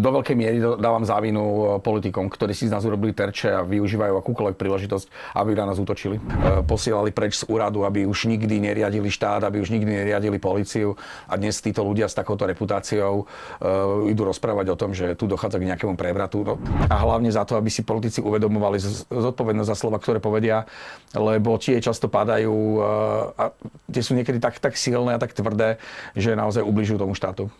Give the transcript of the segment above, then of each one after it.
do veľkej miery dávam závinu e, politikom, ktorí si z nás urobili terče a využívajú akúkoľvek príležitosť, aby na nás útočili. E, posielali preč z úradu, aby už nikdy neriadili štát, aby už nikdy neriadili policiu a dnes títo ľudia s takouto reputáciou uh, idú rozprávať o tom, že tu dochádza k nejakému prevratu. No, a hlavne za to, aby si politici uvedomovali zodpovednosť za slova, ktoré povedia, lebo tie často padajú a tie sú niekedy tak, tak silné a tak tvrdé, že naozaj ubližujú tomu štátu.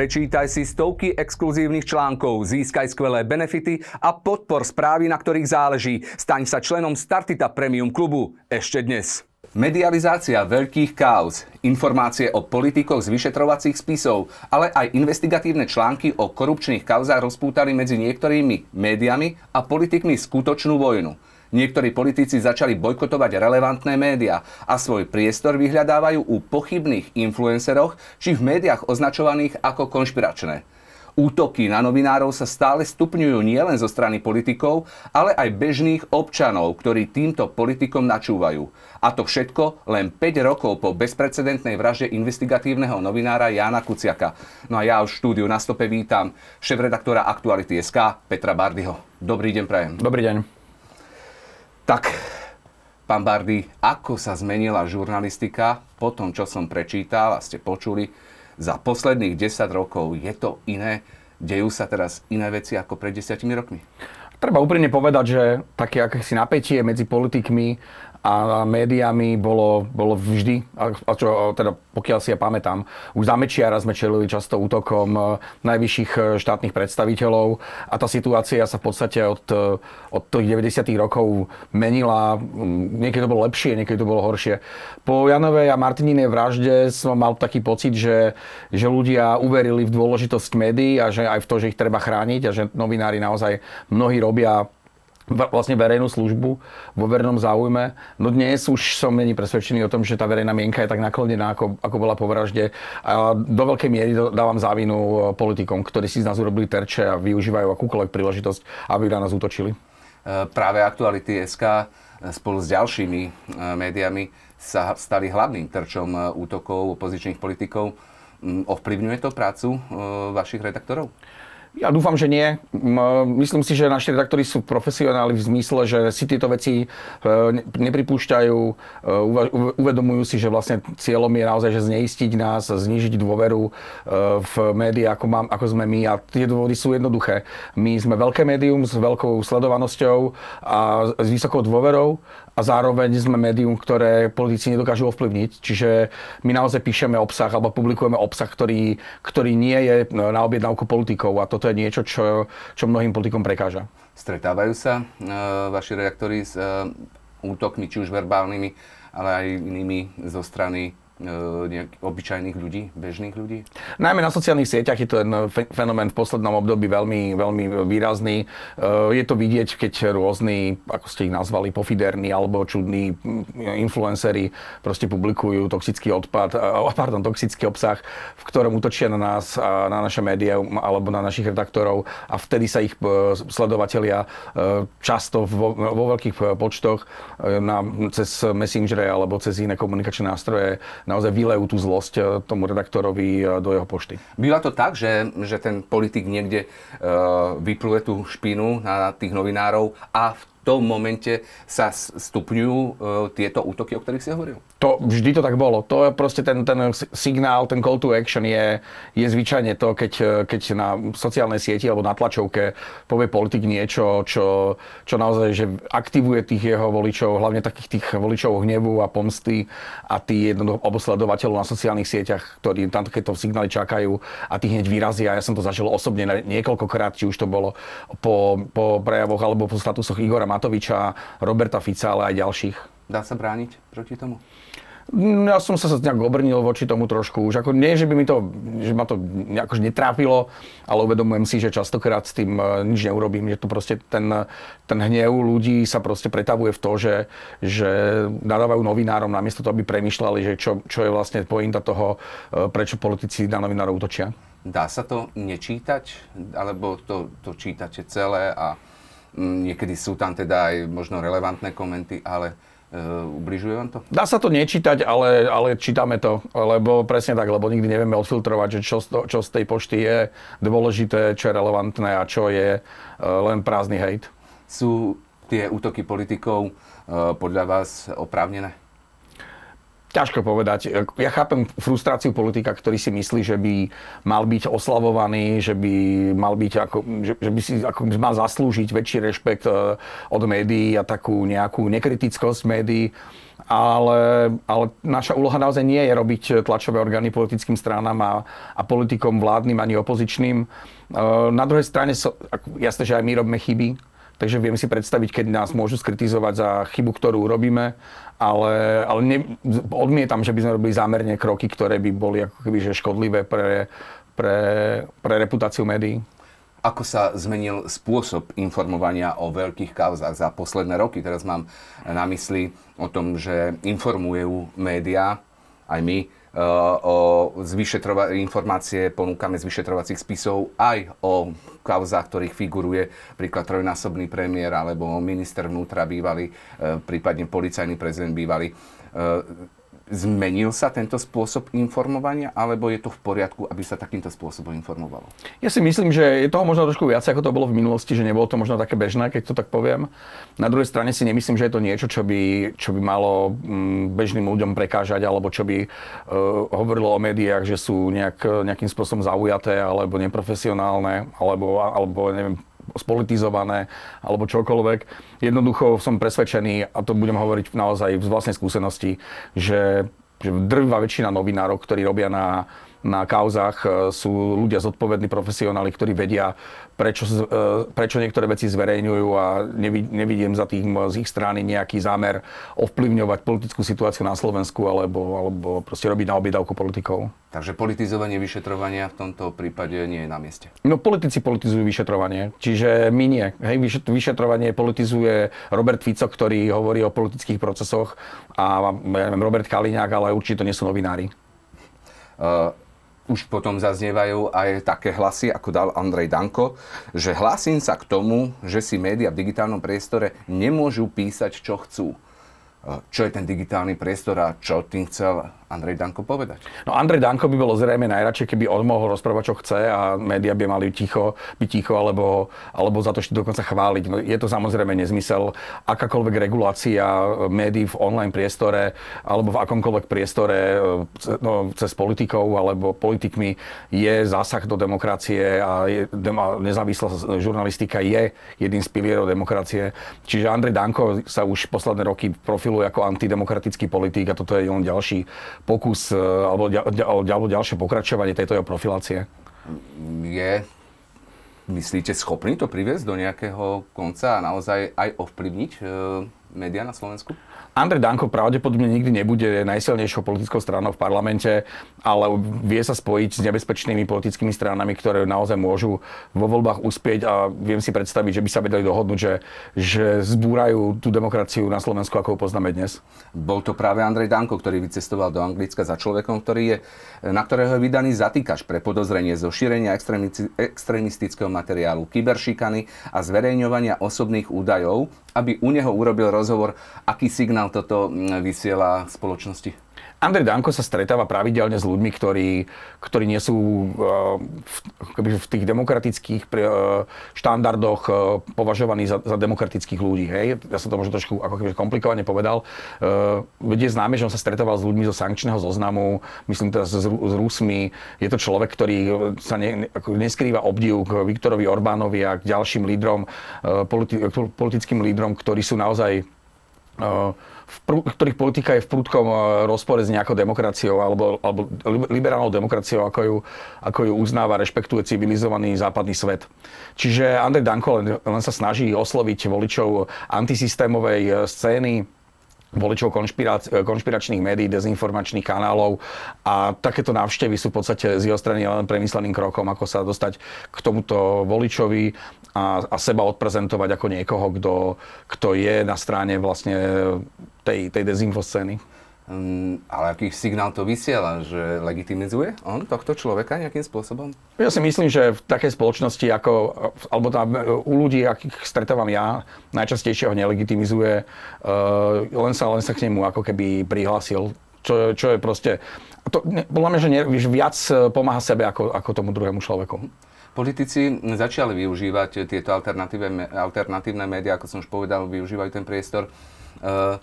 Prečítaj si stovky exkluzívnych článkov, získaj skvelé benefity a podpor správy, na ktorých záleží. Staň sa členom Startita Premium klubu ešte dnes. Medializácia veľkých kauz, informácie o politikoch z vyšetrovacích spisov, ale aj investigatívne články o korupčných kauzách rozpútali medzi niektorými médiami a politikmi skutočnú vojnu. Niektorí politici začali bojkotovať relevantné médiá a svoj priestor vyhľadávajú u pochybných influenceroch či v médiách označovaných ako konšpiračné. Útoky na novinárov sa stále stupňujú nielen zo strany politikov, ale aj bežných občanov, ktorí týmto politikom načúvajú. A to všetko len 5 rokov po bezprecedentnej vražde investigatívneho novinára Jána Kuciaka. No a ja už v štúdiu na stope vítam šéf-redaktora Aktuality SK Petra Bardyho. Dobrý deň, prajem. Dobrý deň. Tak, pán Bardy, ako sa zmenila žurnalistika po tom, čo som prečítal a ste počuli za posledných 10 rokov? Je to iné? Dejú sa teraz iné veci ako pred desiatimi rokmi? Treba úprimne povedať, že také akési napätie medzi politikmi a médiami bolo, bolo vždy, a čo teda pokiaľ si ja pamätám, už za Mečiara sme čelili často útokom e, najvyšších e, štátnych predstaviteľov a tá situácia sa v podstate od, e, od tých 90. rokov menila. Niekedy to bolo lepšie, niekedy to bolo horšie. Po Janovej a Martininej vražde som mal taký pocit, že, že ľudia uverili v dôležitosť médií a že aj v to, že ich treba chrániť a že novinári naozaj mnohí robia vlastne verejnú službu vo verejnom záujme. No dnes už som není presvedčený o tom, že tá verejná mienka je tak naklonená, ako, ako bola po vražde. A do veľkej miery dávam závinu e, politikom, ktorí si z nás urobili terče a využívajú akúkoľvek príležitosť, aby na nás útočili. E, práve Aktuality SK e, spolu s ďalšími médiami sa stali hlavným terčom útokov opozičných politikov. Mm, ovplyvňuje to prácu vašich redaktorov? Ja dúfam, že nie. Myslím si, že naši redaktori sú profesionáli v zmysle, že si tieto veci e, nepripúšťajú, e, uvedomujú si, že vlastne cieľom je naozaj že zneistiť nás, znižiť dôveru e, v médiá, ako, mám, ako sme my. A tie dôvody sú jednoduché. My sme veľké médium s veľkou sledovanosťou a s vysokou dôverou a zároveň sme médium, ktoré politici nedokážu ovplyvniť. Čiže my naozaj píšeme obsah alebo publikujeme obsah, ktorý, ktorý nie je na objednávku politikov a toto je niečo, čo, čo mnohým politikom prekáža. Stretávajú sa e, vaši redaktori s e, útokmi, či už verbálnymi, ale aj inými zo strany nejak obyčajných ľudí, bežných ľudí? Najmä na sociálnych sieťach je ten fenomén v poslednom období veľmi, veľmi výrazný. E, je to vidieť, keď rôzni, ako ste ich nazvali, pofiderní alebo čudní influenceri proste publikujú toxický odpad, e, pardon, toxický obsah, v ktorom útočia na nás, na naše médiá alebo na našich redaktorov a vtedy sa ich sledovatelia často vo, vo veľkých počtoch na, cez Messengere alebo cez iné komunikačné nástroje naozaj vylejú tú zlosť eh, tomu redaktorovi eh, do jeho pošty. Býva to tak, že, že ten politik niekde uh, vypluje tú špinu na tých novinárov a v tom momente sa stupňujú tieto útoky, o ktorých si hovoril? To, vždy to tak bolo. To je proste ten, ten signál, ten call to action je, je zvyčajne to, keď, keď na sociálnej sieti alebo na tlačovke povie politik niečo, čo, čo naozaj že aktivuje tých jeho voličov, hlavne takých tých voličov hnevu a pomsty a tí obosledovateľov na sociálnych sieťach, ktorí tam takéto signály čakajú a tí hneď vyrazia. Ja som to zažil osobne niekoľkokrát, či už to bolo po, po prejavoch alebo po statusoch Igora Matoviča, Roberta Fica, ale aj ďalších. Dá sa brániť proti tomu? Ja som sa nejak obrnil voči tomu trošku. Už ako nie, že by mi to, že ma to akože netrápilo, ale uvedomujem si, že častokrát s tým e, nič neurobím. Že to proste ten, ten hnev ľudí sa proste pretavuje v to, že, že nadávajú novinárom namiesto toho, aby premyšľali, že čo, čo je vlastne pointa toho, e, prečo politici na novinárov útočia. Dá sa to nečítať? Alebo to, to čítate celé a Mm, niekedy sú tam teda aj možno relevantné komenty, ale uh, ubližuje vám to? Dá sa to nečítať, ale, ale čítame to, lebo presne tak, lebo nikdy nevieme odfiltrovať, že čo, čo z tej pošty je dôležité, čo je relevantné a čo je uh, len prázdny hejt. Sú tie útoky politikov uh, podľa vás oprávnené? Ťažko povedať. Ja chápem frustráciu politika, ktorý si myslí, že by mal byť oslavovaný, že by mal byť ako, že, že by si ako mal zaslúžiť väčší rešpekt e, od médií a takú nejakú nekritickosť médií. Ale, ale naša úloha naozaj nie je robiť tlačové orgány politickým stranám a, a politikom vládnym ani opozičným. E, na druhej strane, jasné, že aj my robíme chyby, takže viem si predstaviť, keď nás môžu skritizovať za chybu, ktorú urobíme ale, ale ne, odmietam, že by sme robili zámerne kroky, ktoré by boli ako keby že škodlivé pre, pre, pre reputáciu médií. Ako sa zmenil spôsob informovania o veľkých kauzách za posledné roky? Teraz mám na mysli o tom, že informujú médiá, aj my, o z vyšetrova- informácie ponúkame z vyšetrovacích spisov aj o kauzách, ktorých figuruje príklad trojnásobný premiér alebo minister vnútra bývalý, e, prípadne policajný prezident bývalý. Zmenil sa tento spôsob informovania, alebo je to v poriadku, aby sa takýmto spôsobom informovalo? Ja si myslím, že je toho možno trošku viac, ako to bolo v minulosti, že nebolo to možno také bežné, keď to tak poviem. Na druhej strane si nemyslím, že je to niečo, čo by, čo by malo mm, bežným ľuďom prekážať, alebo čo by uh, hovorilo o médiách, že sú nejak, nejakým spôsobom zaujaté, alebo neprofesionálne, alebo, alebo neviem, spolitizované alebo čokoľvek. Jednoducho som presvedčený, a to budem hovoriť naozaj z vlastnej skúsenosti, že, že drvá väčšina novinárov, ktorí robia na, na kauzách, sú ľudia zodpovední profesionáli, ktorí vedia prečo, e, prečo niektoré veci zverejňujú a nevidím za tým z ich strany nejaký zámer ovplyvňovať politickú situáciu na Slovensku alebo, alebo proste robiť na objedávku politikov. Takže politizovanie vyšetrovania v tomto prípade nie je na mieste. No politici politizujú vyšetrovanie, čiže my nie. Hej, vyšetrovanie politizuje Robert Fico, ktorý hovorí o politických procesoch a ja neviem, Robert Kaliňák, ale určite to nie sú novinári. Uh, už potom zaznievajú aj také hlasy, ako dal Andrej Danko, že hlasím sa k tomu, že si média v digitálnom priestore nemôžu písať, čo chcú. Čo je ten digitálny priestor a čo tým chcel Andrej Danko povedať? No Andrej Danko by bolo zrejme najradšej, keby on mohol rozprávať, čo chce a médiá by mali ticho, byť ticho alebo, alebo za to ešte dokonca chváliť. No, je to samozrejme nezmysel. Akákoľvek regulácia médií v online priestore alebo v akomkoľvek priestore no, cez politikov alebo politikmi je zásah do demokracie a, je, nezávislá žurnalistika je jedným z pilierov demokracie. Čiže Andrej Danko sa už posledné roky profiluje ako antidemokratický politik a toto je len ďalší pokus e, alebo, alebo ďalšie pokračovanie tejto jeho profilácie? Je, myslíte, schopný to priviesť do nejakého konca a naozaj aj ovplyvniť e, médiá na Slovensku? Andrej Danko pravdepodobne nikdy nebude najsilnejšou politickou stranou v parlamente, ale vie sa spojiť s nebezpečnými politickými stranami, ktoré naozaj môžu vo voľbách uspieť a viem si predstaviť, že by sa vedeli dohodnúť, že, že zbúrajú tú demokraciu na Slovensku, ako ho poznáme dnes. Bol to práve Andrej Danko, ktorý vycestoval do Anglicka za človekom, ktorý je, na ktorého je vydaný zatýkač pre podozrenie zo šírenia extrémistického materiálu, kyberšikany a zverejňovania osobných údajov, aby u neho urobil rozhovor, aký signál toto mm, vysiela spoločnosti? Andrej Danko sa stretáva pravidelne s ľuďmi, ktorí, ktorí nie sú uh, v, v tých demokratických uh, štandardoch uh, považovaní za, za demokratických ľudí. Hej? Ja som to možno trošku ako keby komplikovane povedal. Je známe, že on sa stretával s ľuďmi zo sankčného zoznamu, myslím teda s, s Rusmi. Je to človek, ktorý sa ne, neskrýva obdiv k Viktorovi Orbánovi a k ďalším lídrom, politi- politickým lídrom, ktorí sú naozaj uh, v prú, ktorých politika je v prúdkom eh, rozpore s nejakou demokraciou alebo, alebo liberálnou demokraciou, ako ju, ako ju uznáva, rešpektuje civilizovaný západný svet. Čiže Andrej Danko len, len sa snaží osloviť voličov antisystémovej eh, scény, voličov konšpiračných médií, dezinformačných kanálov a takéto návštevy sú v podstate z jeho strany len premysleným krokom, ako sa dostať k tomuto voličovi a, a seba odprezentovať ako niekoho, kto, kto je na strane vlastne tej, tej dezinfoscény. Um, ale aký signál to vysiela, že legitimizuje on tohto človeka nejakým spôsobom? Ja si myslím, že v takej spoločnosti, ako, alebo tam u ľudí, akých stretávam ja, najčastejšie ho nelegitimizuje, uh, len, sa, len sa k nemu ako keby prihlásil, čo, čo je proste... To, podľa mňa, že, ne, že viac pomáha sebe ako, ako tomu druhému človeku. Politici začali využívať tieto alternatívne médiá, ako som už povedal, využívajú ten priestor. Uh,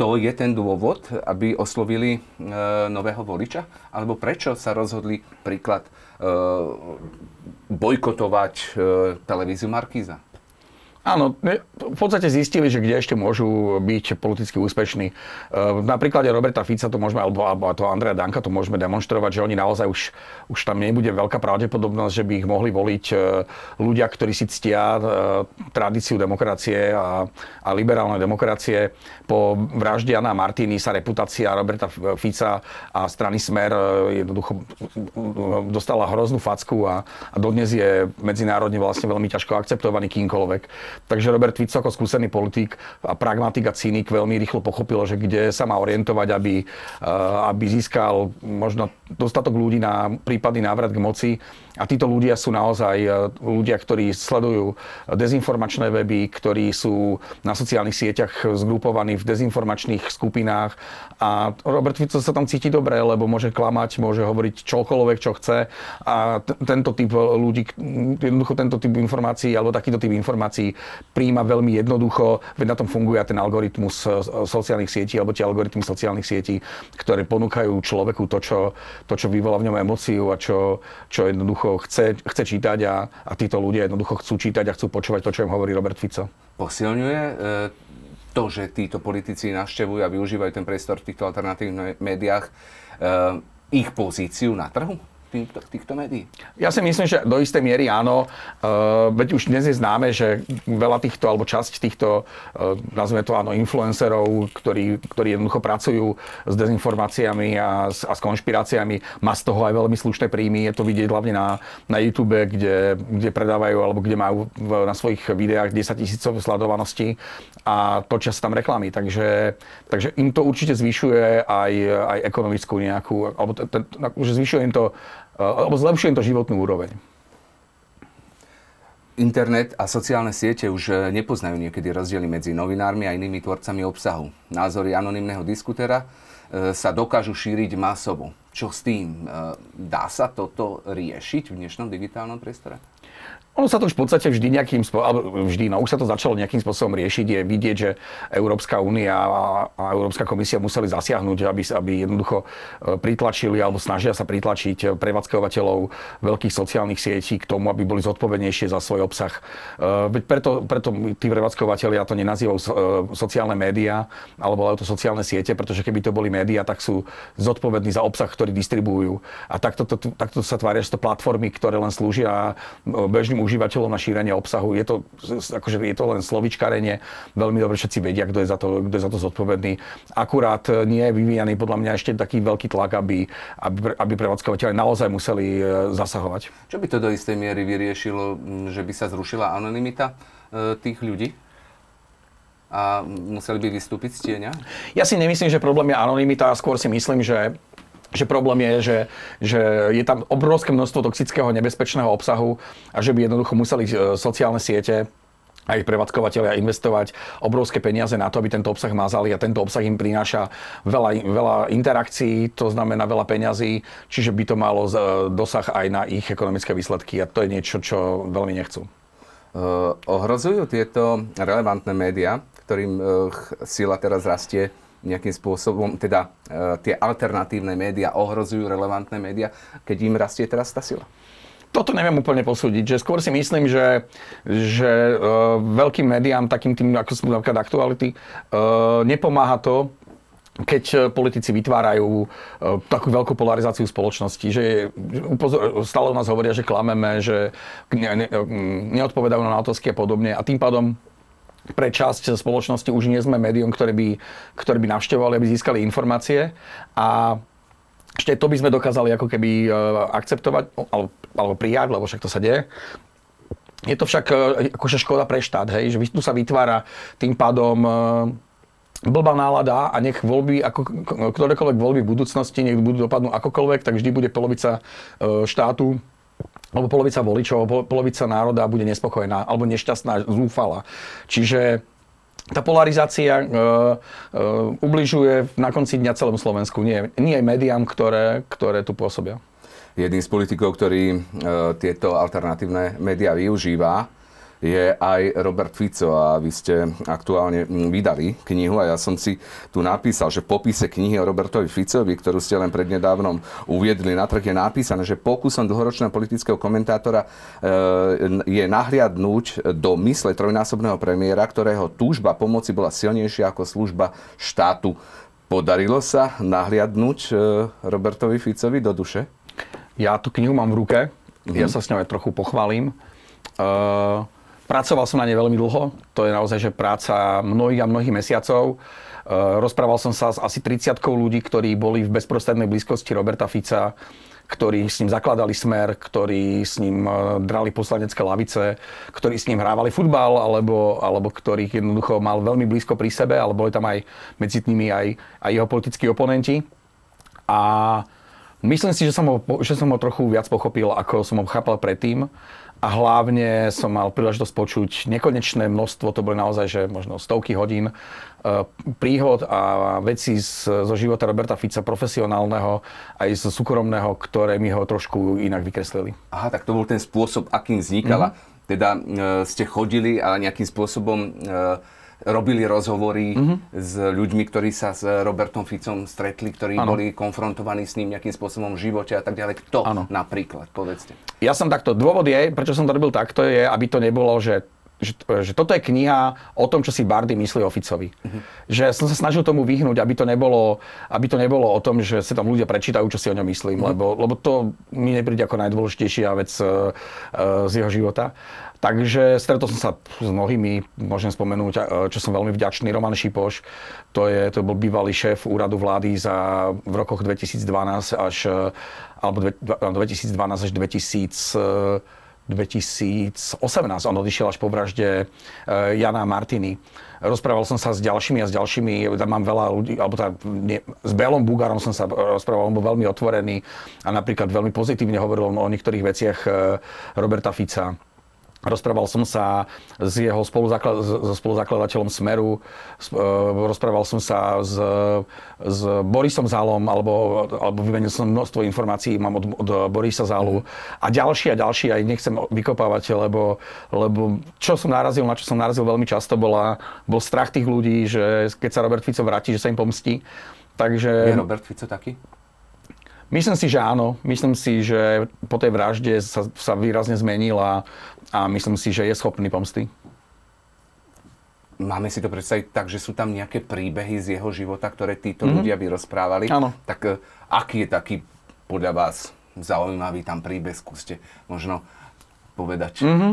to je ten dôvod, aby oslovili e, nového voliča? Alebo prečo sa rozhodli príklad e, bojkotovať e, televíziu Markíza? Áno, v podstate zistili, že kde ešte môžu byť politicky úspešní. E, na príklade Roberta Fica to môžeme, alebo, alebo to Andreja Danka to môžeme demonstrovať, že oni naozaj už, už tam nebude veľká pravdepodobnosť, že by ich mohli voliť e, ľudia, ktorí si ctia e, tradíciu demokracie a, a liberálnej demokracie. Po vražde Jana Martiny sa reputácia Roberta Fica a strany Smer jednoducho dostala hroznú facku a, a dodnes je medzinárodne vlastne veľmi ťažko akceptovaný kýmkoľvek. Takže Robert Fico ako skúsený politik a pragmatik a cynik veľmi rýchlo pochopil, že kde sa má orientovať, aby, eh, aby získal možno dostatok ľudí na prípadný návrat k moci. A títo ľudia sú naozaj eh, ľudia, ktorí sledujú dezinformačné weby, ktorí sú na sociálnych sieťach zgrupovaní v dezinformačných skupinách. A Robert Fico sa tam cíti dobre, lebo môže klamať, môže hovoriť čokoľvek, čo chce. A t- tento typ ľudí, jednoducho tento typ informácií, alebo takýto typ informácií príjma veľmi jednoducho, veď na tom funguje ten algoritmus eh, sociálnych sietí alebo tie algoritmy sociálnych sietí, ktoré ponúkajú človeku to, čo, to, čo vyvolá v ňom emóciu a čo, čo jednoducho chce, chce čítať a, a títo ľudia jednoducho chcú čítať a chcú počúvať to, čo im hovorí Robert Fico. Posilňuje e, to, že títo politici navštevujú a využívajú ten priestor v týchto alternatívnych médiách, e, ich pozíciu na trhu? Týchto, médií? Ja si myslím, že do istej miery áno. Uh, veď už dnes je známe, že veľa týchto, alebo časť týchto, uh, nazveme to áno, influencerov, ktorí, ktorí jednoducho pracujú s dezinformáciami a s, a s konšpiráciami, má z toho aj veľmi slušné príjmy. Je to vidieť hlavne na, na YouTube, kde, kde predávajú, alebo kde majú v, na svojich videách 10 tisícové sledovanosti a točia sa tam reklamy. Takže, takže im to určite zvyšuje aj, aj ekonomickú nejakú, alebo t- t- že zvyšuje im to alebo zlepšujem to životnú úroveň. Internet a sociálne siete už e, nepoznajú niekedy rozdiely medzi novinármi a inými tvorcami obsahu. Názory anonimného diskutera e, sa dokážu šíriť masovo. Čo s tým? E, dá sa toto riešiť v dnešnom digitálnom priestore? Ono sa to už v podstate vždy nejakým spôsobom, vždy, no už sa to začalo nejakým spôsobom riešiť, je vidieť, že Európska únia a, Európska komisia museli zasiahnuť, aby, aby jednoducho e, pritlačili alebo snažia sa pritlačiť prevádzkovateľov veľkých sociálnych sietí k tomu, aby boli zodpovednejšie za svoj obsah. E, veď preto, preto tí prevádzkovateľia to nenazývajú e, sociálne médiá, alebo to sociálne siete, pretože keby to boli médiá, tak sú zodpovední za obsah, ktorý distribujú. A takto, to, takto sa tvária, že to platformy, ktoré len slúžia bežným užívateľov na šírenie obsahu. Je to, akože je to len slovičkarenie. Veľmi dobre všetci vedia, kto je za to, kto je za to zodpovedný. Akurát nie je vyvíjaný podľa mňa ešte taký veľký tlak, aby, aby, aby prevádzkovateľe naozaj museli e, zasahovať. Čo by to do istej miery vyriešilo, že by sa zrušila anonimita e, tých ľudí? a museli by vystúpiť z tieňa? Ja si nemyslím, že problém je anonimita, skôr si myslím, že že problém je, že, že je tam obrovské množstvo toxického nebezpečného obsahu a že by jednoducho museli e, sociálne siete aj prevádzkovateľia investovať obrovské peniaze na to, aby tento obsah mazali a tento obsah im prináša veľa, veľa interakcií, to znamená veľa peňazí, čiže by to malo e, dosah aj na ich ekonomické výsledky a to je niečo, čo veľmi nechcú. Uh, ohrozujú tieto relevantné médiá, ktorým uh, teraz rastie, nejakým spôsobom, teda e, tie alternatívne médiá ohrozujú relevantné médiá, keď im rastie teraz tá sila? Toto neviem úplne posúdiť, že skôr si myslím, že, že uh, veľkým médiám, takým tým, ako sú napríklad aktuality, uh, nepomáha to, keď politici vytvárajú uh, takú veľkú polarizáciu spoločnosti, že stále u nás hovoria, že klameme, že ne, ne, neodpovedajú na otázky a podobne a tým pádom pre časť spoločnosti už nie sme médium, ktoré by, ktoré by navštevovali, aby získali informácie a ešte to by sme dokázali ako keby e, akceptovať alebo, alebo prijať, lebo však to sa deje. Je to však e, akože škoda pre štát, hej, že tu sa vytvára tým pádom e, blbá nálada a nech voľby, ako, ktorékoľvek voľby v budúcnosti, nech budú dopadnúť akokoľvek, tak vždy bude polovica štátu alebo polovica voličov, polovica národa bude nespokojná alebo nešťastná, zúfala. Čiže tá polarizácia uh, uh, ubližuje na konci dňa celému Slovensku, nie, nie médiám, ktoré, ktoré tu pôsobia. Jedným z politikov, ktorý uh, tieto alternatívne médiá využíva, je aj Robert Fico a vy ste aktuálne mm, vydali knihu a ja som si tu napísal, že v popise knihy o Robertovi Ficovi, ktorú ste len prednedávnom uviedli na trh, je napísané, že pokusom dlhoročného politického komentátora e, je nahliadnúť do mysle trojnásobného premiéra, ktorého túžba pomoci bola silnejšia ako služba štátu. Podarilo sa nahliadnúť e, Robertovi Ficovi do duše? Ja tú knihu mám v ruke, mm-hmm. ja sa s ňou aj trochu pochválim. Uh, Pracoval som na nej veľmi dlho, to je naozaj že práca mnohých a mnohých mesiacov. E, rozprával som sa s asi 30 ľudí, ktorí boli v bezprostrednej blízkosti Roberta Fica, ktorí s ním zakladali smer, ktorí s ním e, drali poslanecké lavice, ktorí s ním hrávali futbal, alebo, alebo ktorých jednoducho mal veľmi blízko pri sebe, ale boli tam aj medzi nimi aj, aj jeho politickí oponenti. A myslím si, že som, ho, že som ho trochu viac pochopil, ako som ho chápal predtým a hlavne som mal príležitosť počuť nekonečné množstvo, to boli naozaj, že možno stovky hodín e, príhod a veci z, zo života Roberta Fica, profesionálneho aj z súkromného, ktoré mi ho trošku inak vykreslili. Aha, tak to bol ten spôsob, akým vznikala. Mm-hmm. Teda e, ste chodili a nejakým spôsobom e, robili rozhovory mm-hmm. s ľuďmi, ktorí sa s Robertom Ficom stretli, ktorí ano. boli konfrontovaní s ním nejakým spôsobom v živote a tak ďalej. Kto ano. napríklad, povedzte. Ja som takto, dôvod je, prečo som to robil takto, je, aby to nebolo, že že, že toto je kniha o tom, čo si Bardy myslí o Ficovi. Uh-huh. Že som sa snažil tomu vyhnúť, aby to nebolo, aby to nebolo o tom, že sa tam ľudia prečítajú, čo si o ňom myslím, uh-huh. lebo, lebo to mi nepríde ako najdôležitejšia vec uh, z jeho života. Takže stretol som sa s mnohými, môžem spomenúť, e, čo som veľmi vďačný, Roman Šipoš, to, je, to bol bývalý šéf úradu vlády za, v rokoch 2012 až, e, alebo 2012 až 2000, 2018. On odišiel až po vražde e, Jana Martiny. Rozprával som sa s ďalšími a s ďalšími, tam mám veľa ľudí, alebo tá, nie, s Belom Bugarom som sa rozprával, on bol veľmi otvorený a napríklad veľmi pozitívne hovoril o niektorých veciach Roberta Fica Rozprával som sa s jeho spoluzaklad- so spoluzakladateľom Smeru, e, rozprával som sa s, s Borisom Zálom, alebo, alebo vymenil som množstvo informácií, mám od, od Borisa Zálu a ďalší a ďalší, aj nechcem vykopávať, lebo, lebo čo som narazil, na čo som narazil veľmi často, bola, bol strach tých ľudí, že keď sa Robert Fico vráti, že sa im pomstí. Takže... Je Robert Fico taký? Myslím si, že áno. Myslím si, že po tej vražde sa, sa výrazne zmenil a, a myslím si, že je schopný pomsty. Máme si to predstaviť tak, že sú tam nejaké príbehy z jeho života, ktoré títo mm-hmm. ľudia by rozprávali. Áno. Tak uh, aký je taký podľa vás zaujímavý tam príbeh? Skúste možno povedať. Mm-hmm.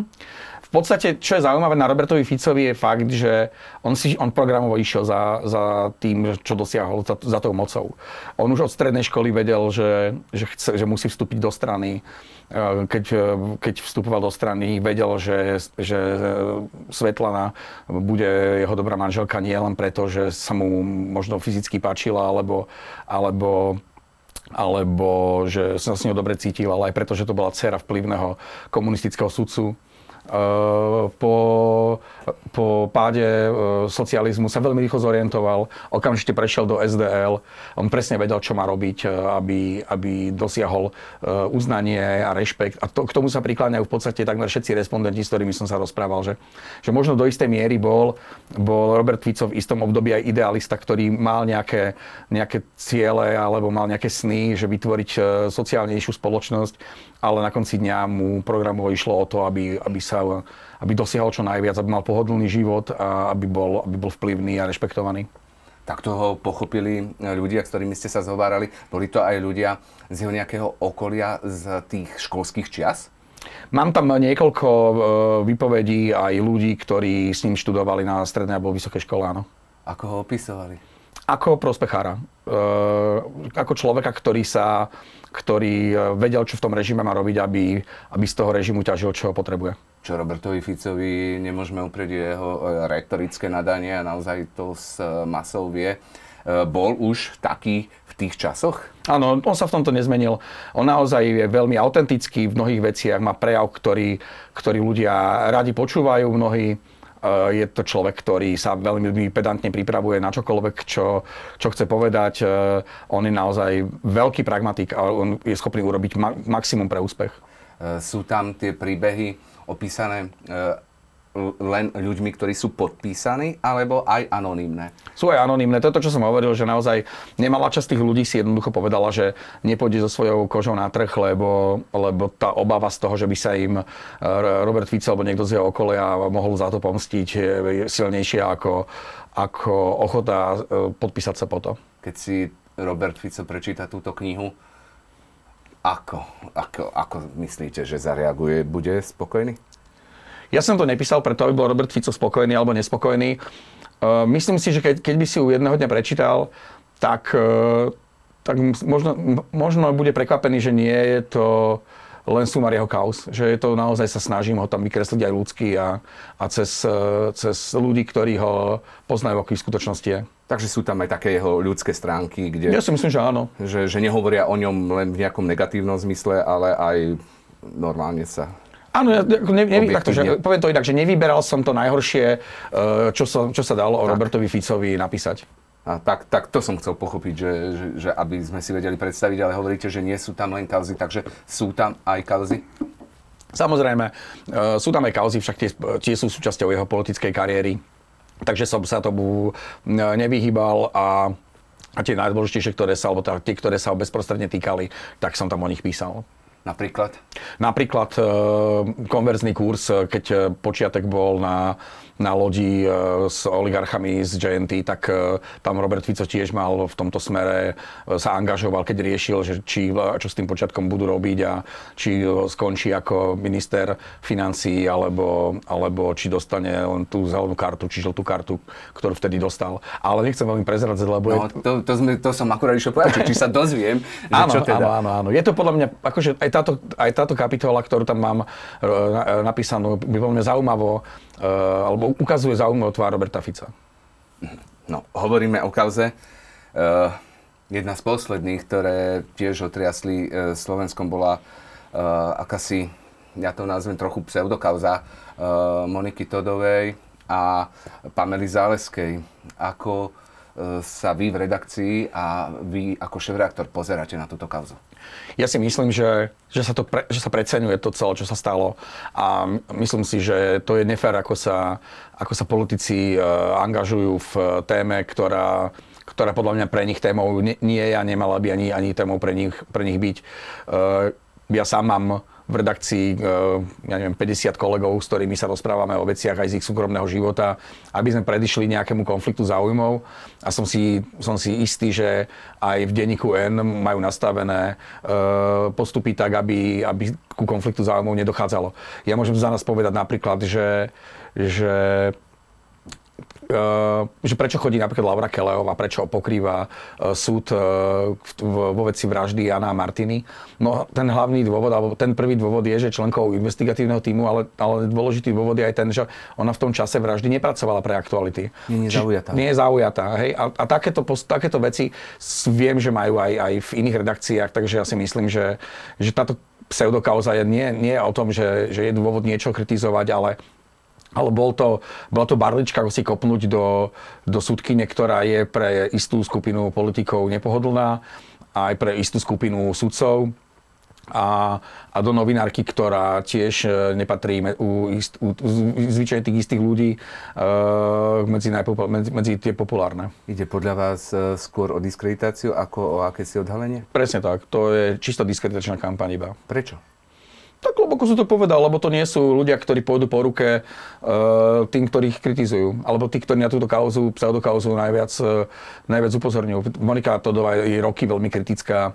V podstate, čo je zaujímavé na Robertovi Ficovi je fakt, že on, si, on programovo išiel za, za tým, čo dosiahol, za, za tou mocou. On už od strednej školy vedel, že, že, chce, že musí vstúpiť do strany. E, keď, keď vstupoval do strany, vedel, že, že Svetlana bude jeho dobrá manželka nie len preto, že sa mu možno fyzicky páčila, alebo, alebo alebo že sa s ňou dobre cítil, ale aj preto, že to bola dcera vplyvného komunistického sudcu po, po páde e, socializmu sa veľmi rýchlo zorientoval, okamžite prešiel do SDL, on presne vedel, čo má robiť, e, aby, aby dosiahol uznanie a rešpekt. A to, k tomu sa prikláňajú v podstate takmer všetci respondenti, s ktorými som sa rozprával, že, že možno do istej miery bol, bol Robert Fico v istom období aj idealista, ktorý mal nejaké, nejaké ciele alebo mal nejaké sny, že vytvoriť sociálnejšiu spoločnosť ale na konci dňa mu programovo išlo o to, aby, aby, sa, aby dosiahol čo najviac, aby mal pohodlný život a aby bol, aby bol vplyvný a rešpektovaný. Tak toho pochopili ľudia, s ktorými ste sa zhovárali. Boli to aj ľudia z jeho nejakého okolia z tých školských čias? Mám tam niekoľko e, vypovedí aj ľudí, ktorí s ním študovali na strednej alebo vysokej škole, áno. Ako ho opisovali? Ako prospechára. Ako človeka, ktorý sa ktorý vedel, čo v tom režime má robiť, aby, aby z toho režimu ťažil, čo potrebuje. Čo Robertovi Ficovi nemôžeme uprieť jeho retorické nadanie a naozaj to s masou vie. Bol už taký v tých časoch? Áno, on sa v tomto nezmenil. On naozaj je veľmi autentický v mnohých veciach, má prejav, ktorý, ktorý ľudia radi počúvajú, mnohí je to človek, ktorý sa veľmi pedantne pripravuje na čokoľvek, čo, čo chce povedať. On je naozaj veľký pragmatik a on je schopný urobiť ma- maximum pre úspech. Sú tam tie príbehy opísané len ľuďmi, ktorí sú podpísaní, alebo aj anonimné? Sú aj anonimné. To je to, čo som hovoril, že naozaj nemalá časť tých ľudí si jednoducho povedala, že nepôjde so svojou kožou na trh, lebo, lebo tá obava z toho, že by sa im e, Robert Fico alebo niekto z jeho okolia mohol za to pomstiť, je silnejšia ako, ako ochota e, podpísať sa po to. Keď si Robert Fico prečíta túto knihu, ako, ako, ako myslíte, že zareaguje? Bude spokojný? Ja som to nepísal preto, aby bol Robert Fico spokojný alebo nespokojný. Uh, myslím si, že keď, keď by si ju jedného dňa prečítal, tak, uh, tak možno, možno bude prekvapený, že nie je to len sumar jeho kaos. Že je to naozaj sa snažím ho tam vykresliť aj ľudský a, a cez, uh, cez ľudí, ktorí ho poznajú, aký v skutočnosti je. Takže sú tam aj také jeho ľudské stránky, kde... Ja si myslím, že áno. Že, že nehovoria o ňom len v nejakom negatívnom zmysle, ale aj normálne sa Áno, ja ne, ne, takto, že, poviem to inak, že nevyberal som to najhoršie, eh, čo sa, čo sa dalo tak. o Robertovi Ficovi napísať. A tak, tak to som chcel pochopiť, že, že, že aby sme si vedeli predstaviť, ale hovoríte, že nie sú tam len kauzy, takže sú tam aj kauzy? Samozrejme, eh, sú tam aj kauzy, však tie, tie sú súčasťou jeho politickej kariéry. Takže som sa tomu eh, nevyhýbal a, a tie najdôležitejšie, ktoré sa, alebo tie, ktoré sa bezprostredne týkali, tak som tam o nich písal. Napríklad? Napríklad e, konverzný kurz, e, keď e, počiatek bol na na lodi s oligarchami z JNT, tak tam Robert Fico tiež mal v tomto smere, sa angažoval, keď riešil, že či, čo s tým počiatkom budú robiť a či skončí ako minister financí, alebo, alebo či dostane len tú zelenú kartu, či žltú kartu, ktorú vtedy dostal. Ale nechcem veľmi prezradzať, lebo... No, je... to, to, sme, to som akurát išiel povedať, či sa dozviem, že áno, čo teda... Áno, áno, áno. Je to podľa mňa, akože aj táto, aj táto kapitola, ktorú tam mám napísanú, by veľmi zaujímavo Eh, alebo ukazuje zaujímavú tvár Roberta Fica. No, hovoríme o kauze. Jedna z posledných, ktoré tiež otriasli Slovenskom, bola akási, ja to nazvem trochu pseudokauza, Moniky Todovej a Pamely Záleskej. Ako sa vy v redakcii a vy ako šéf-reaktor pozeráte na túto kauzu? Ja si myslím, že, že, sa to pre, že sa preceňuje to celé, čo sa stalo a myslím si, že to je nefér, ako sa, ako sa politici uh, angažujú v téme, ktorá, ktorá podľa mňa pre nich témou nie je a nemala by ani, ani témou pre nich, pre nich byť. Uh, ja sám mám v redakcii, eh, ja neviem, 50 kolegov, s ktorými sa rozprávame o veciach aj z ich súkromného života, aby sme predišli nejakému konfliktu záujmov. A som si, som si istý, že aj v denníku N majú nastavené eh, postupy tak, aby, aby ku konfliktu záujmov nedochádzalo. Ja môžem za nás povedať napríklad, že, že že prečo chodí napríklad Laura Keleová, prečo pokrýva uh, súd uh, vo veci vraždy Jana a Martiny. No ten hlavný dôvod, alebo ten prvý dôvod je, že členkou investigatívneho týmu, ale, ale dôležitý dôvod je aj ten, že ona v tom čase vraždy nepracovala pre aktuality. Nie je zaujatá. Nie je zaujatá, hej. A, a takéto, takéto veci viem, že majú aj, aj v iných redakciách, takže ja si myslím, že, že táto pseudokauza je nie, nie o tom, že, že je dôvod niečo kritizovať, ale ale bol to, bola to barlička, ako si kopnúť do, do súdkyne, ktorá je pre istú skupinu politikov nepohodlná, aj pre istú skupinu sudcov a, a do novinárky, ktorá tiež e, nepatrí u, ist, u, u zvyčajne tých istých ľudí uh, medzi, najpopu- medzi, medzi tie populárne. Ide podľa vás e, skôr o diskreditáciu ako o akési odhalenie? Presne tak. To je čisto diskreditačná kampaň iba. Prečo? Tak hlboko som to povedal, lebo to nie sú ľudia, ktorí pôjdu po ruke uh, tým, ktorých kritizujú. Alebo tí, ktorí na túto kauzu, pseudokauzu najviac, uh, najviac upozorňujú. Monika Todová je roky veľmi kritická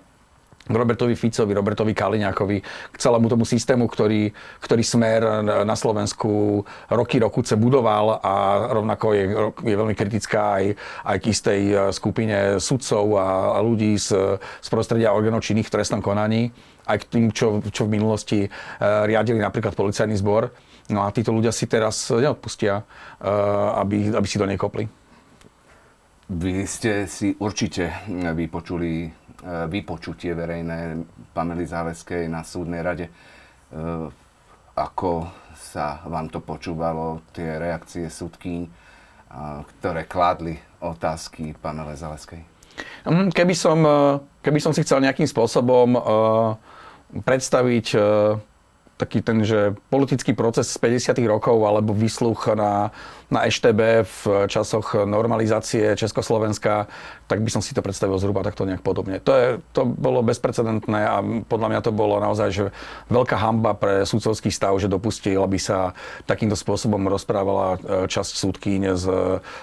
Robertovi Ficovi, Robertovi Kaliňákovi, k celému tomu systému, ktorý, ktorý smer na Slovensku roky, rokuce budoval a rovnako je, je veľmi kritická aj, aj k istej skupine sudcov a, a ľudí z, z prostredia orgánov činných v trestnom konaní, aj k tým, čo, čo v minulosti riadili napríklad policajný zbor. No a títo ľudia si teraz neodpustia, aby, aby si do nej kopli. Vy ste si určite vypočuli E, vypočutie verejné Pamely Záleskej na súdnej rade. E, ako sa vám to počúvalo, tie reakcie súdkyň, ktoré kládli otázky Pamele Záleskej? Mm, keby som, e, keby som si chcel nejakým spôsobom predstaviť taký ten, že politický proces z 50. rokov alebo vysluch na, na EŠTB v časoch normalizácie Československa, tak by som si to predstavil zhruba takto nejak podobne. To, je, to bolo bezprecedentné a podľa mňa to bolo naozaj že veľká hamba pre sudcovský stav, že dopustil, aby sa takýmto spôsobom rozprávala e, časť súdkyň s,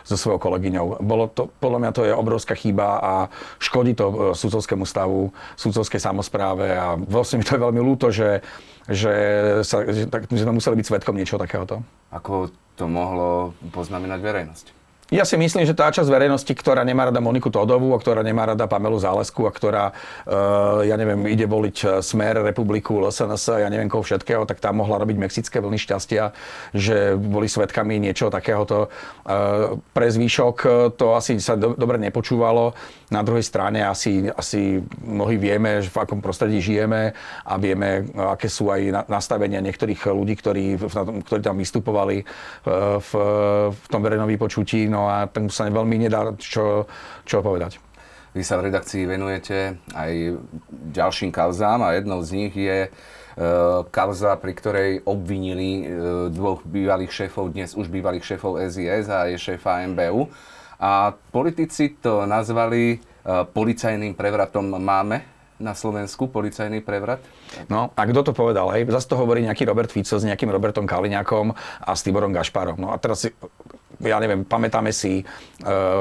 so svojou kolegyňou. Bolo to, podľa mňa to je obrovská chyba a škodí to e, sudcovskému stavu, sudcovskej samozpráve a vlastne mi to je veľmi ľúto, že že, sa, že, tak, sme museli byť svetkom niečo takéhoto. Ako to mohlo poznamenať verejnosť? Ja si myslím, že tá časť verejnosti, ktorá nemá rada Moniku Todovú a ktorá nemá rada Pamelu Zálesku a ktorá, uh, ja neviem, ide voliť e, Smer, Republiku, LSNS, ja neviem koho všetkého, tak tá mohla robiť mexické vlny šťastia, že boli svetkami niečo takéhoto. Uh, pre zvýšok to asi sa do, dobre nepočúvalo. Na druhej strane asi, asi mnohí vieme, v akom prostredí žijeme a vieme, aké sú aj nastavenia niektorých ľudí, ktorí, ktorí tam vystupovali v, v tom verejnom vypočutí. No, no a tomu sa veľmi nedá čo, čo povedať. Vy sa v redakcii venujete aj ďalším kauzám a jednou z nich je e, kauza, pri ktorej obvinili e, dvoch bývalých šéfov, dnes už bývalých šéfov SIS a je šéfa MBU. A politici to nazvali e, policajným prevratom. Máme na Slovensku policajný prevrat? No a kto to povedal? Hej? Zase to hovorí nejaký Robert Fico s nejakým Robertom Kaliňakom a s Tiborom Gašparom. No a teraz si ja neviem, pamätáme si e,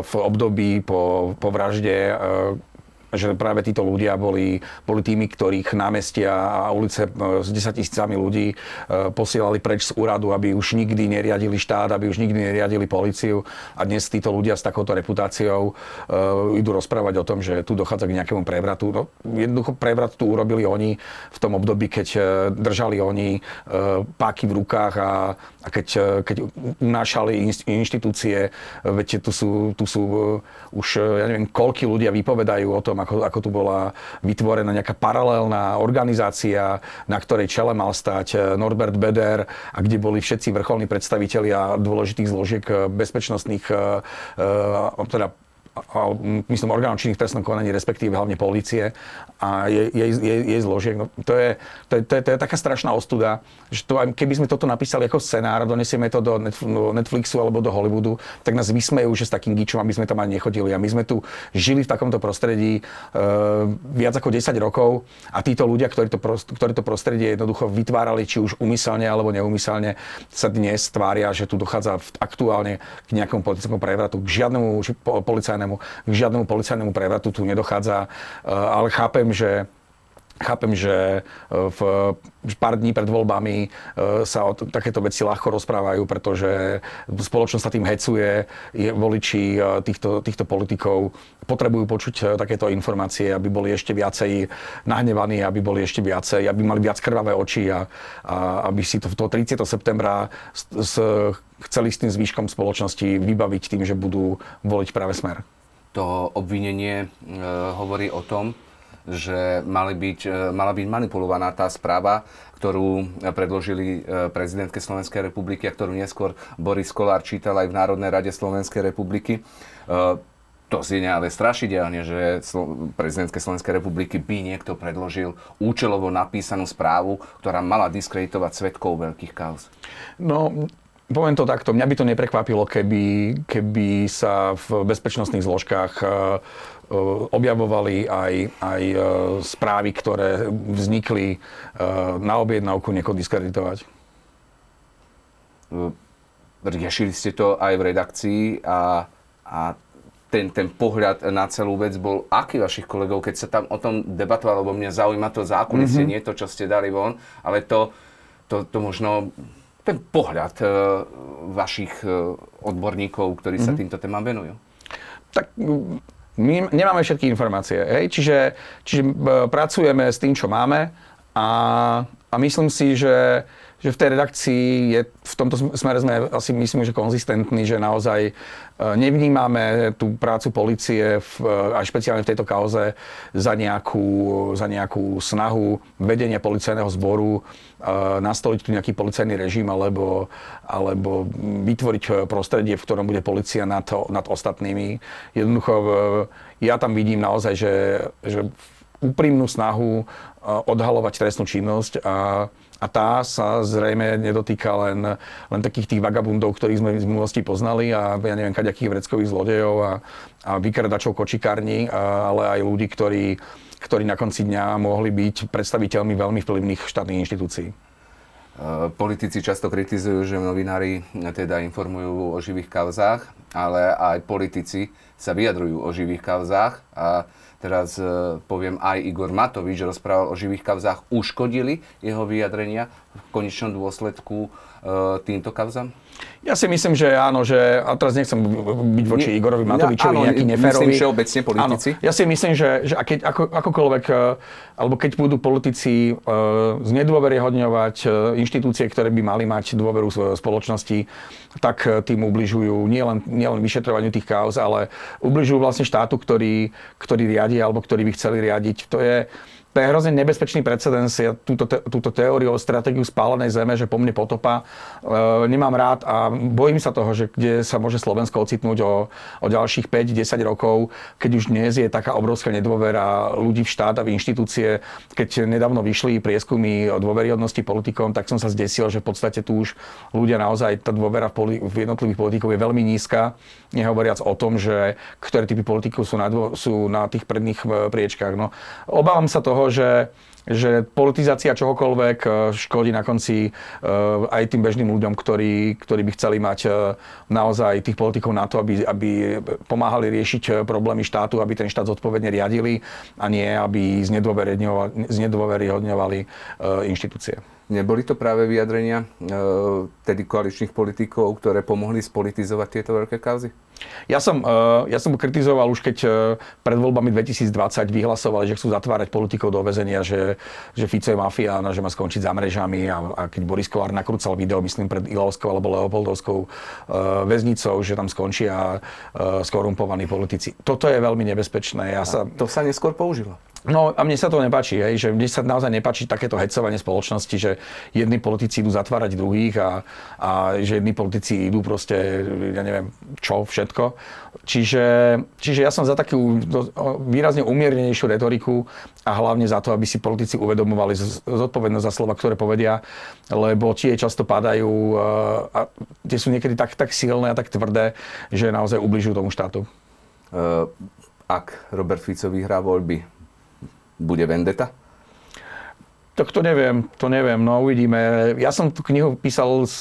v období po, po vražde e, že práve títo ľudia boli, boli tými, ktorých námestia a ulice e, s 10 tisícami ľudí posielali preč z úradu, aby už nikdy neriadili štát, aby už nikdy neriadili policiu. A dnes títo ľudia s takouto reputáciou uh, idú rozprávať o tom, že tu dochádza k nejakému prevratu. No, jednoducho prevrat tu urobili oni v tom období, keď držali oni páky v rukách a a keď, e, keď unášali inštitúcie, veď tu sú, tu sú e, už, e, ja neviem, koľky ľudia vypovedajú o tom, ako, ako tu bola vytvorená nejaká paralelná organizácia, na ktorej čele mal stať Norbert Beder a kde boli všetci vrcholní predstavitelia dôležitých zložiek bezpečnostných, teda myslím, orgánov činných trestnom konaní, respektíve hlavne polície a jej, jej, jej, zložiek. No, to, je, to, je, to, je, to je taká strašná ostuda, že to, keby sme toto napísali ako scenár, donesieme to do Netflixu alebo do Hollywoodu, tak nás vysmejú, že s takým gíčom, aby sme tam ani nechodili. A my sme tu žili v takomto prostredí uh, viac ako 10 rokov a títo ľudia, ktorí to, ktorí to prostredie jednoducho vytvárali, či už umyselne alebo neumyselne, sa dnes tvária, že tu dochádza aktuálne k nejakému politickému prevratu, k žiadnemu policajnému žiadnemu, k žiadnemu policajnému prevratu tu nedochádza, eh, ale chápem, že Chápem, že eh, v pár dní pred voľbami eh, sa o takéto veci ľahko rozprávajú, pretože spoločnosť sa tým hecuje, voliči týchto, týchto politikov potrebujú počuť takéto informácie, aby boli ešte viacej nahnevaní, aby boli ešte viacej, aby mali viac krvavé oči a, a aby si to, to 30. septembra s, s, chceli s tým zvýškom spoločnosti vybaviť tým, že budú voliť práve smer to obvinenie e, hovorí o tom, že mali byť, e, mala byť manipulovaná tá správa, ktorú predložili e, prezidentke Slovenskej republiky a ktorú neskôr Boris Kolár čítal aj v Národnej rade Slovenskej republiky. To znie ale strašidelne, že prezidentske Slovenskej republiky by niekto predložil účelovo napísanú správu, ktorá mala diskreditovať svetkov veľkých kauz. No, Poviem to takto, mňa by to neprekvapilo, keby, keby sa v bezpečnostných zložkách e, e, objavovali aj, aj e, správy, ktoré vznikli na objednávku niekoho diskreditovať. Riešili ste to aj v redakcii a, a ten, ten pohľad na celú vec bol aký vašich kolegov, keď sa tam o tom debatovalo, lebo mňa zaujíma to zákulisie, mm-hmm. nie to, čo ste dali von, ale to, to, to možno ten pohľad uh, vašich uh, odborníkov, ktorí mm-hmm. sa mhm. týmto témam venujú. Tak my nemáme všetky informácie, hej? Čiže, čiže pracujeme s tým, čo máme a, a myslím si, že že v tej redakcii je, v tomto smere sme asi myslím, že konzistentní, že naozaj e, nevnímame tú prácu policie, v, aj špeciálne v tejto kauze, za nejakú, za nejakú snahu vedenia policajného zboru uh, nastoliť tu nejaký policajný režim alebo, alebo vytvoriť prostredie, v ktorom bude policia nad, nad ostatnými. Jednoducho ja tam vidím naozaj, že, že úprimnú snahu odhalovať trestnú činnosť a a tá sa zrejme nedotýka len, len takých tých vagabundov, ktorých sme z minulosti poznali a ja neviem, kaďakých vreckových zlodejov a, a vykradačov kočikární, ale aj ľudí, ktorí, ktorí na konci dňa mohli byť predstaviteľmi veľmi vplyvných štátnych inštitúcií. Politici často kritizujú, že novinári teda informujú o živých kauzách, ale aj politici sa vyjadrujú o živých kauzách a teraz e, poviem aj Igor Matovič rozprával o živých kauzách, uškodili jeho vyjadrenia v konečnom dôsledku týmto kauzám? Ja si myslím, že áno, že, a teraz nechcem byť voči Igorovi Matovičovi ja, áno, nejaký neférový. Myslím všeobecne politici. Áno, ja si myslím, že, že a keď, ako, akokoľvek, e, alebo keď budú politici uh, znedôveryhodňovať uh, inštitúcie, ktoré by mali mať dôveru v spoločnosti, tak uh, tým ubližujú nielen, nielen vyšetrovaniu tých kauz, ale ubližujú vlastne štátu, ktorý, ktorý riadi alebo ktorý by chceli riadiť. To je, to je hrozne nebezpečný precedens. Ja túto, te, túto teóriu o stratégiu spálenej zeme, že po mne potopa, e, nemám rád a bojím sa toho, že kde sa môže Slovensko ocitnúť o, o ďalších 5-10 rokov, keď už dnes je taká obrovská nedôvera ľudí v štát a v inštitúcie. Keď nedávno vyšli prieskumy o dôveryhodnosti politikom, tak som sa zdesil, že v podstate tu už ľudia naozaj, tá dôvera v, poli, v jednotlivých politikov je veľmi nízka. Nehovoriac o tom, že ktoré typy politikov sú na, dvo, sú na tých predných e, priečkách. No, obávam sa toho, že že politizácia čohokoľvek e, škodí na konci e, aj tým bežným ľuďom, ktorí, ktorí by chceli mať e, naozaj tých politikov na to, aby, aby pomáhali riešiť problémy štátu, aby ten štát zodpovedne riadili a nie, aby znedôveryhodňovali inštitúcie. Neboli to práve vyjadrenia tedy koaličných politikov, ktoré pomohli spolitizovať tieto veľké kauzy? Ja som, uh, ja som kritizoval už keď uh, pred voľbami 2020 vyhlasovali, že chcú zatvárať politikov do väzenia, že, že Fico je mafián a že má skončiť za mrežami a, a keď Boris Kolár nakrúcal video, myslím, pred Ilovskou alebo Leopoldovskou uh, väznicou, že tam skončia skorumpovaní politici. Toto je veľmi nebezpečné. Ja sa... To sa neskôr použilo. No a mne sa to nepáči, hej, že mne sa naozaj nepáči takéto hecovanie spoločnosti, že jedni politici idú zatvárať druhých a, a že jedni politici idú proste, ja neviem čo, všetko. Čiže, čiže ja som za takú výrazne umiernenejšiu retoriku a hlavne za to, aby si politici uvedomovali zodpovednosť za slova, ktoré povedia, lebo tie často padajú a tie sú niekedy tak, tak silné a tak tvrdé, že naozaj ubližujú tomu štátu. Uh, ak Robert Fico vyhrá voľby, bude vendeta? Tak to neviem, to neviem, no uvidíme. Ja som tú knihu písal s,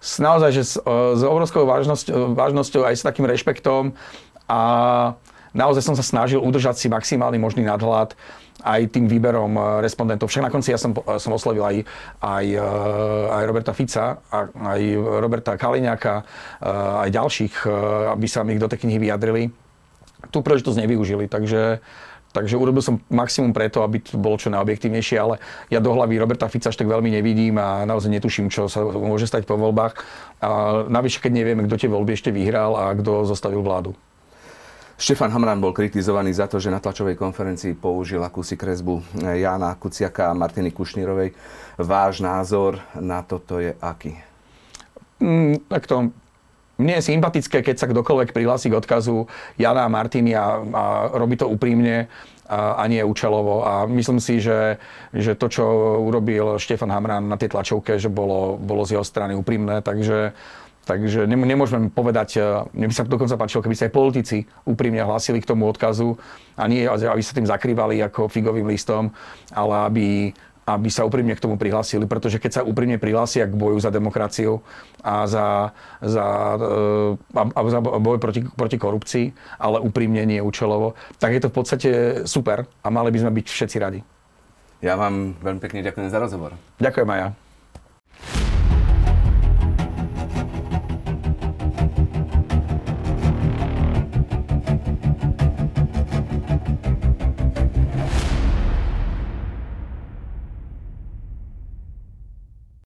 s naozaj, že s, s obrovskou vážnosť, vážnosťou aj s takým rešpektom a naozaj som sa snažil udržať si maximálny možný nadhľad aj tým výberom eh, respondentov. Však na konci ja som, som oslovil aj, aj, aj Roberta Fica, aj Roberta Kaliňáka, aj ďalších, aby sa mi do tej knihy vyjadrili. Tú príležitosť nevyužili, takže Takže urobil som maximum preto, aby to bolo čo najobjektívnejšie, ale ja do hlavy Roberta Fica až tak veľmi nevidím a naozaj netuším, čo sa môže stať po voľbách. A navyše, keď nevieme, kto tie voľby ešte vyhral a kto zostavil vládu. Štefan Hamran bol kritizovaný za to, že na tlačovej konferencii použil akúsi kresbu Jána Kuciaka a Martiny Kušnírovej. Váš názor na toto je aký? Mm, tak to mne je sympatické, keď sa kdokoľvek prihlási k odkazu Jana a Martiny a, a robí to úprimne a, a nie účelovo. A myslím si, že, že to, čo urobil Štefan Hamran na tej tlačovke, že bolo, bolo z jeho strany úprimné, takže Takže nemôžeme povedať, mne by sa dokonca páčilo, keby sa aj politici úprimne hlásili k tomu odkazu a nie, aby sa tým zakrývali ako figovým listom, ale aby, aby sa úprimne k tomu prihlásili, pretože keď sa úprimne prihlásia k boju za demokraciu a za, za, a, a za boj proti, proti korupcii, ale úprimne nie účelovo, tak je to v podstate super a mali by sme byť všetci radi. Ja vám veľmi pekne ďakujem za rozhovor. Ďakujem aj ja.